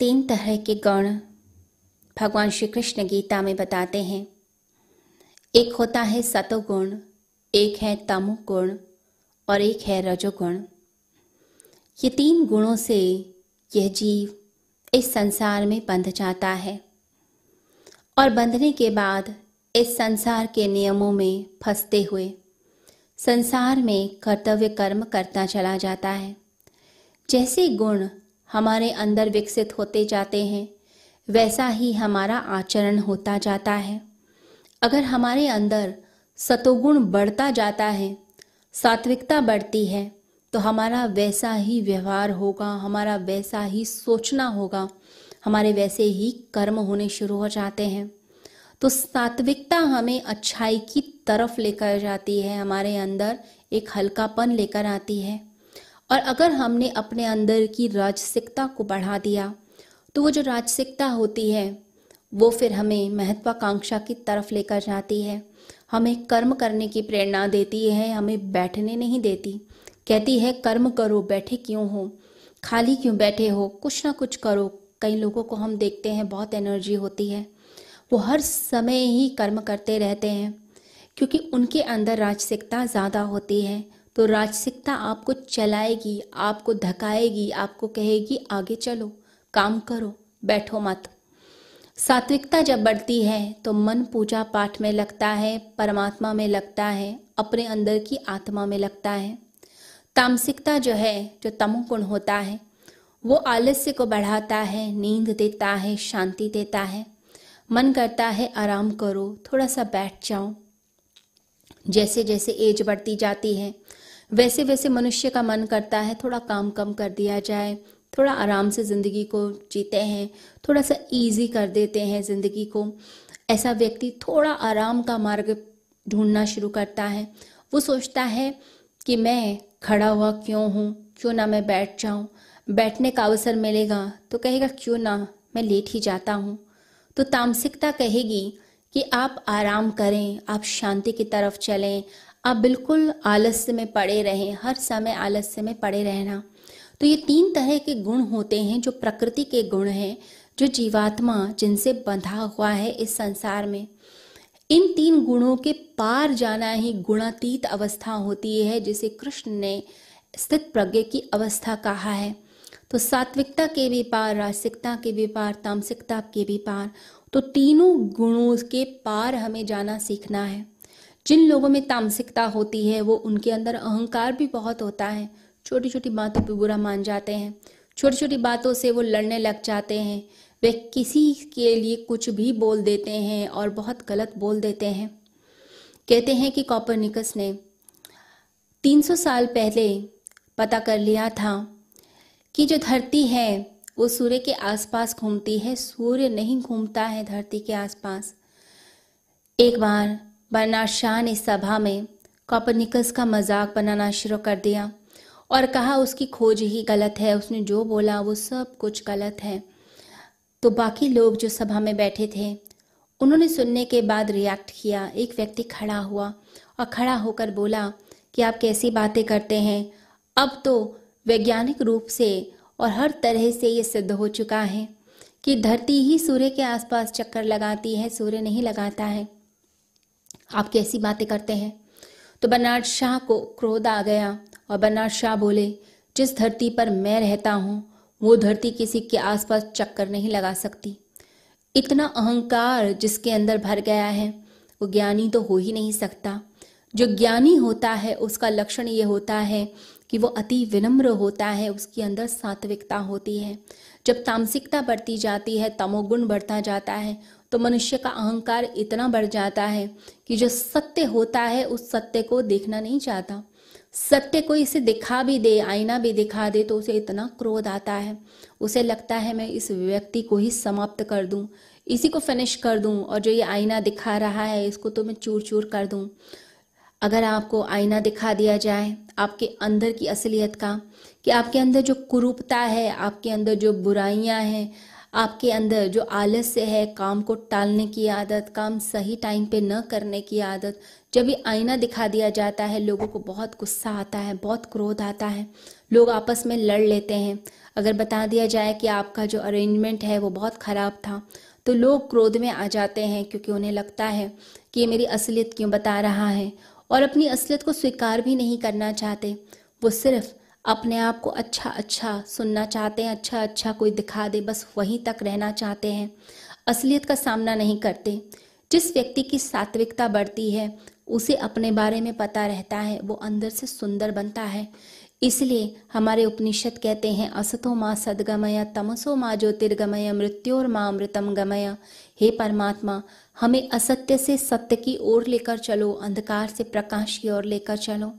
तीन तरह के गुण भगवान श्री कृष्ण गीता में बताते हैं। एक होता है सतोगुण, एक है तमोगुण और एक है रजोगुण। ये तीन गुणों से यह जीव इस संसार में बंध जाता है और बंधने के बाद इस संसार के नियमों में फंसते हुए संसार में कर्तव्य कर्म करता चला जाता है। जैसे गुण हमारे अंदर विकसित होते जाते हैं, वैसा ही हमारा आचरण होता जाता है। अगर हमारे अंदर सतोगुण बढ़ता जाता है, सात्विकता बढ़ती है तो हमारा वैसा ही व्यवहार होगा, हमारा वैसा ही सोचना होगा, हमारे वैसे ही कर्म होने शुरू हो जाते हैं। तो सात्विकता हमें अच्छाई की तरफ़ लेकर जाती है, हमारे अंदर एक हल्कापन लेकर आती है। और अगर हमने अपने अंदर की राजसिकता को बढ़ा दिया तो वो जो राजसिकता होती है, वो फिर हमें महत्वाकांक्षा की तरफ़ लेकर जाती है। हमें कर्म करने की प्रेरणा देती है, हमें बैठने नहीं देती। कहती है, कर्म करो, बैठे क्यों हो? खाली क्यों बैठे हो? कुछ ना कुछ करो। कई लोगों को हम देखते हैं, बहुत एनर्जी होती है। वो हर समय ही कर्म करते रहते हैं, क्योंकि उनके अंदर राजसिकता ज़्यादा होती है। तो राजसिकता आपको चलाएगी, आपको धकाएगी, आपको कहेगी, आगे चलो, काम करो, बैठो मत। सात्विकता जब बढ़ती है तो मन पूजा पाठ में लगता है, परमात्मा में लगता है, अपने अंदर की आत्मा में लगता है। तामसिकता जो है, जो तमोगुण होता है, वो आलस्य को बढ़ाता है, नींद देता है, शांति देता है। मन करता है, आराम करो, थोड़ा सा बैठ जाओ। जैसे जैसे एज बढ़ती जाती है वैसे वैसे मनुष्य का मन करता है, थोड़ा काम कम कर दिया जाए, थोड़ा आराम से ज़िंदगी को जीते हैं, थोड़ा सा इजी कर देते हैं ज़िंदगी को। ऐसा व्यक्ति थोड़ा आराम का मार्ग ढूंढना शुरू करता है। वो सोचता है कि मैं खड़ा हुआ क्यों हूँ? क्यों ना मैं बैठ जाऊँ? बैठने का अवसर मिलेगा तो कहेगा, क्यों ना? मैं लेट ही जाता हूँ। तो तामसिकता कहेगी कि आप आराम करें, आप शांति की तरफ़ चलें आप बिल्कुल आलस्य में पड़े रहें, हर समय आलस्य में पड़े रहना। तो ये तीन तरह के गुण होते हैं जो प्रकृति के गुण हैं, जो जीवात्मा जिनसे बंधा हुआ है इस संसार में। इन तीन गुणों के पार जाना ही गुणातीत अवस्था होती है, जिसे कृष्ण ने स्थित प्रज्ञ की अवस्था कहा है। तो सात्विकता के भी पार रासिकता के भी पार, तामसिकता के भी पार तो तीनों गुणों के पार हमें जाना सीखना है। जिन लोगों में तामसिकता होती है, वो उनके अंदर अहंकार भी बहुत होता है। छोटी छोटी बातों पे बुरा मान जाते हैं। छोटी छोटी बातों से वो लड़ने लग जाते हैं। वे किसी के लिए कुछ भी बोल देते हैं और बहुत गलत बोल देते हैं। कहते हैं कि कॉपरनिकस ने 300 साल पहले पता कर लिया था कि जो धरती है, वो सूर्य के आसपास घूमती है। सूर्य नहीं घूमता है धरती के आसपास। एक बार बर्नाड शाह ने सभा में कॉपरनिकस का मज़ाक बनाना शुरू कर दिया और कहा, उसकी खोज ही गलत है, उसने जो बोला वो सब कुछ गलत है। तो बाकी लोग जो सभा में बैठे थे, उन्होंने सुनने के बाद रिएक्ट किया। एक व्यक्ति खड़ा हुआ और खड़ा होकर बोला, कि आप कैसी बातें करते हैं? अब तो वैज्ञानिक रूप से और हर तरह से ये सिद्ध हो चुका है कि धरती ही सूर्य के आसपास चक्कर लगाती है, सूर्य नहीं लगाता है। आप कैसी बातें करते हैं? तो बर्नार्ड शाह को क्रोध आ गया और बर्नार्ड शाह बोले, जिस धरती पर मैं रहता हूँ, वो धरती किसी के आसपास चक्कर नहीं लगा सकती। इतना अहंकार जिसके अंदर भर गया है, वो ज्ञानी तो हो ही नहीं सकता। जो ज्ञानी होता है, उसका लक्षण ये होता है कि वो अति विनम्र होता है, उसके अंदर सात्विकता होती है। जब तामसिकता बढ़ती जाती है, तमोगुण बढ़ता जाता है तो मनुष्य का अहंकार इतना बढ़ जाता है कि जो सत्य होता है, उस सत्य को देखना नहीं चाहता। सत्य को इसे दिखा भी दे, आईना भी दिखा दे तो उसे इतना क्रोध आता है। उसे लगता है, मैं इस व्यक्ति को ही समाप्त कर दूँ, इसी को फिनिश कर दूँ, और जो ये आईना दिखा रहा है, इसको तो मैं चूर चूर कर दूँ। अगर आपको आईना दिखा दिया जाए, आपके अंदर की असलियत का, कि आपके अंदर जो कुरूपता है, आपके अंदर जो बुराइयाँ हैं आपके अंदर जो आलस्य है, काम को टालने की आदत, काम सही टाइम पे न करने की आदत, जब ये आईना दिखा दिया जाता है, लोगों को बहुत गुस्सा आता है, बहुत क्रोध आता है, लोग आपस में लड़ लेते हैं। अगर बता दिया जाए कि आपका जो अरेंजमेंट है, वो बहुत ख़राब था तो लोग क्रोध में आ जाते हैं, क्योंकि उन्हें लगता है कि ये मेरी असलियत क्यों बता रहा है। और अपनी असलियत को स्वीकार भी नहीं करना चाहते। वो सिर्फ़ अपने आप को अच्छा अच्छा सुनना चाहते हैं अच्छा अच्छा कोई दिखा दे, बस वहीं तक रहना चाहते हैं। असलियत का सामना नहीं करते। जिस व्यक्ति की सात्विकता बढ़ती है, उसे अपने बारे में पता रहता है, वो अंदर से सुंदर बनता है। इसलिए हमारे उपनिषद कहते हैं, असतो माँ सदगमय, तमसो माँ ज्योतिर्गमय, मृत्योर माँ अमृतम गमय। हे परमात्मा, हमें असत्य से सत्य की ओर लेकर चलो, अंधकार से प्रकाश की ओर लेकर चलो।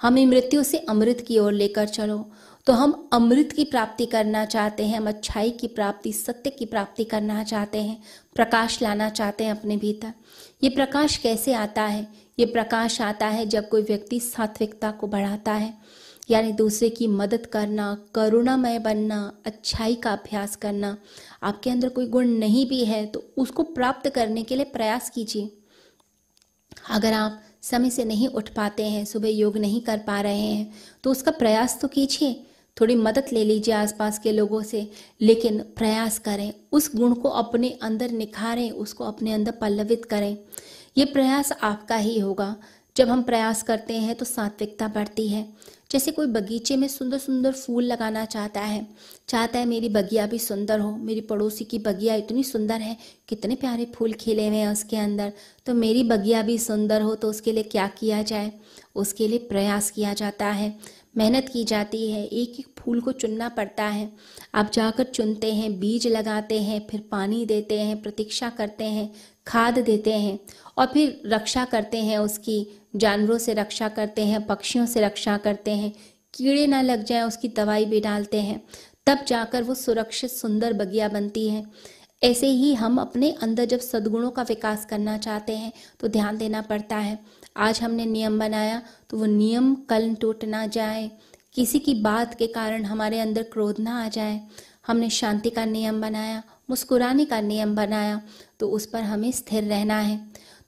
हमें मृत्यु से अमृत की ओर लेकर चलो। तो हम अमृत की प्राप्ति करना चाहते हैं, हम अच्छाई की प्राप्ति, सत्य की प्राप्ति करना चाहते हैं, प्रकाश लाना चाहते हैं अपने भीतर। ये प्रकाश कैसे आता है? ये प्रकाश आता है जब कोई व्यक्ति सात्विकता को बढ़ाता है, यानी दूसरे की मदद करना, करुणामय बनना, अच्छाई का अभ्यास करना। आपके अंदर कोई गुण नहीं भी है तो उसको प्राप्त करने के लिए प्रयास कीजिए। अगर आप समय से नहीं उठ पाते हैं, सुबह योग नहीं कर पा रहे हैं तो उसका प्रयास तो कीजिए। थोड़ी मदद ले लीजिए आसपास के लोगों से, लेकिन प्रयास करें। उस गुण को अपने अंदर निखारें, उसको अपने अंदर पल्लवित करें। ये प्रयास आपका ही होगा। जब हम प्रयास करते हैं तो सात्विकता बढ़ती है। जैसे कोई बगीचे में सुंदर सुंदर फूल लगाना चाहता है चाहता है मेरी बगिया भी सुंदर हो, मेरी पड़ोसी की बगिया इतनी सुंदर है, कितने प्यारे फूल खिले हुए हैं उसके अंदर। तो मेरी बगिया भी सुंदर हो तो उसके लिए क्या किया जाए? उसके लिए प्रयास किया जाता है। मेहनत की जाती है, एक एक फूल को चुनना पड़ता है। आप जाकर चुनते हैं, बीज लगाते हैं, फिर पानी देते हैं, प्रतीक्षा करते हैं, खाद देते हैं और फिर रक्षा करते हैं उसकी, जानवरों से रक्षा करते हैं, पक्षियों से रक्षा करते हैं। कीड़े ना लग जाए, उसकी दवाई भी डालते हैं। तब जाकर वो सुरक्षित, सुंदर बगिया बनती है। ऐसे ही हम अपने अंदर जब सद्गुणों का विकास करना चाहते हैं तो ध्यान देना पड़ता है। आज हमने नियम बनाया तो वो नियम कल टूट ना जाए। किसी की बात के कारण हमारे अंदर क्रोध ना आ जाए। हमने शांति का नियम बनाया, मुस्कुराने का नियम बनाया तो उस पर हमें स्थिर रहना है।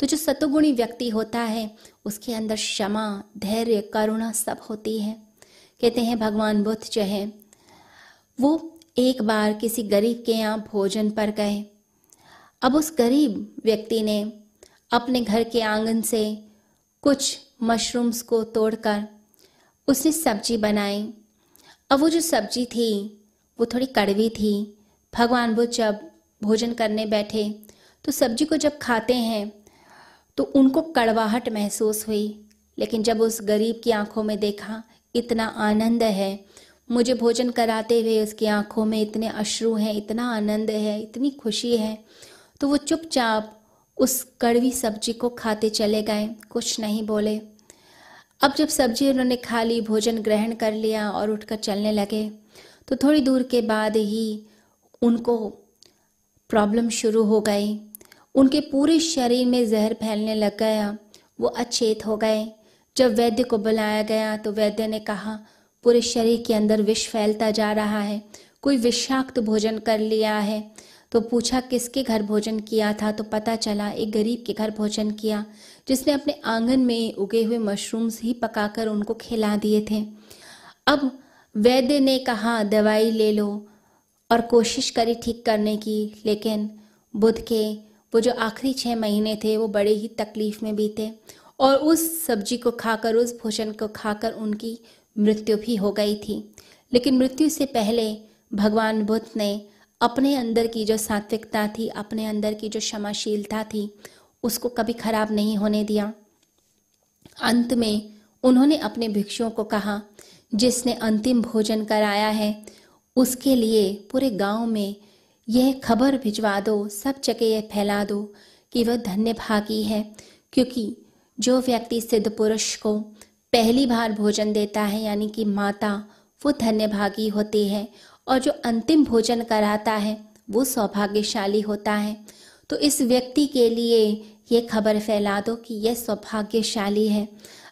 तो जो सतुगुणी व्यक्ति होता है, उसके अंदर क्षमा, धैर्य, करुणा सब होती है। कहते हैं, भगवान बुद्ध जो है, वो एक बार किसी गरीब के यहाँ भोजन पर गए। अब उस गरीब व्यक्ति ने अपने घर के आँगन से कुछ मशरूम्स को तोड़कर उसने सब्ज़ी बनाई। अब वो जो सब्ज़ी थी, वो थोड़ी कड़वी थी। भगवान बुद्ध जब भोजन करने बैठे तो सब्ज़ी को जब खाते हैं तो उनको कड़वाहट महसूस हुई। लेकिन जब उस गरीब की आँखों में देखा, इतना आनंद है, मुझे भोजन कराते हुए उसकी आँखों में इतने अश्रु हैं, इतना आनंद है, इतनी खुशी है तो वो चुपचाप उस कड़वी सब्ज़ी को खाते चले गए। कुछ नहीं बोले। अब जब सब्ज़ी उन्होंने खा ली, भोजन ग्रहण कर लिया और उठकर चलने लगे तो थोड़ी दूर के बाद ही उनको प्रॉब्लम शुरू हो गई। उनके पूरे शरीर में जहर फैलने लग गया। वो अचेत हो गए। जब वैद्य को बुलाया गया तो वैद्य ने कहा, पूरे शरीर के अंदर विष फैलता जा रहा है। कोई विषाक्त भोजन कर लिया है। तो पूछा, किसके घर भोजन किया था? तो पता चला, एक गरीब के घर भोजन किया, जिसने अपने आँगन में उगे हुए मशरूम्स ही पकाकर उनको खिला दिए थे। अब वैद्य ने कहा, दवाई ले लो और कोशिश करी ठीक करने की, लेकिन बुद्ध के वो जो आखिरी छः महीने थे, वो बड़े ही तकलीफ़ में बीते और उस सब्ज़ी को खाकर, उस भोजन को खाकर उनकी मृत्यु भी हो गई थी। लेकिन मृत्यु से पहले भगवान बुद्ध ने अपने अंदर की जो सात्विकता थी, अपने अंदर की जो क्षमाशीलता थी, उसको कभी खराब नहीं होने दिया। अंत में उन्होंने अपने भिक्षुओं को कहा, जिसने अंतिम भोजन कराया है, उसके लिए पूरे गाँव में यह खबर भिजवा दो, सब जगह यह फैला दो कि वह धन्य भागी है, क्योंकि जो व्यक्ति सिद्ध पुरुष को पहली बार भोजन देता है, यानी कि माता, वो धन्य भागी होती है और जो अंतिम भोजन कराता है, वो सौभाग्यशाली होता है। तो इस व्यक्ति के लिए ये खबर फैला दो कि यह सौभाग्यशाली है।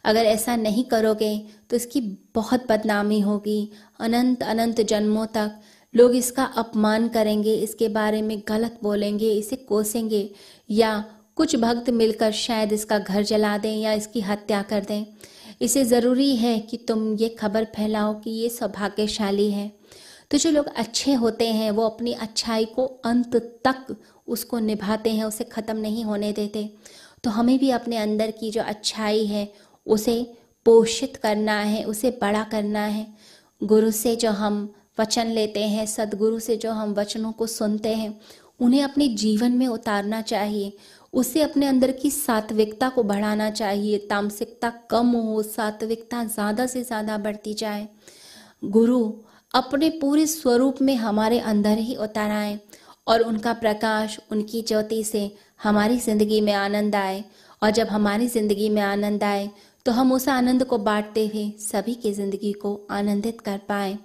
अगर ऐसा नहीं करोगे तो इसकी बहुत बदनामी होगी। अनंत अनंत जन्मों तक लोग इसका अपमान करेंगे, इसके बारे में गलत बोलेंगे, इसे कोसेंगे, या कुछ भक्त मिलकर शायद इसका घर जला दें या इसकी हत्या कर दें। इसे ज़रूरी है कि तुम ये खबर फैलाओ कि ये सौभाग्यशाली है। तो जो लोग अच्छे होते हैं, वो अपनी अच्छाई को अंत तक उसको निभाते हैं, उसे ख़त्म नहीं होने देते। तो हमें भी अपने अंदर की जो अच्छाई है, उसे पोषित करना है, उसे बड़ा करना है। गुरु से जो हम वचन लेते हैं, सदगुरु से जो हम वचनों को सुनते हैं, उन्हें अपने जीवन में उतारना चाहिए। उसे अपने अंदर की सात्विकता को बढ़ाना चाहिए, तामसिकता कम हो, सात्विकता ज़्यादा से ज़्यादा बढ़ती जाए। गुरु अपने पूरे स्वरूप में हमारे अंदर ही उतर आए और उनका प्रकाश उनकी ज्योति से हमारी ज़िंदगी में आनंद आए। और जब हमारी ज़िंदगी में आनंद आए तो हम उस आनंद को बांटते हुए सभी की ज़िंदगी को आनंदित कर पाए।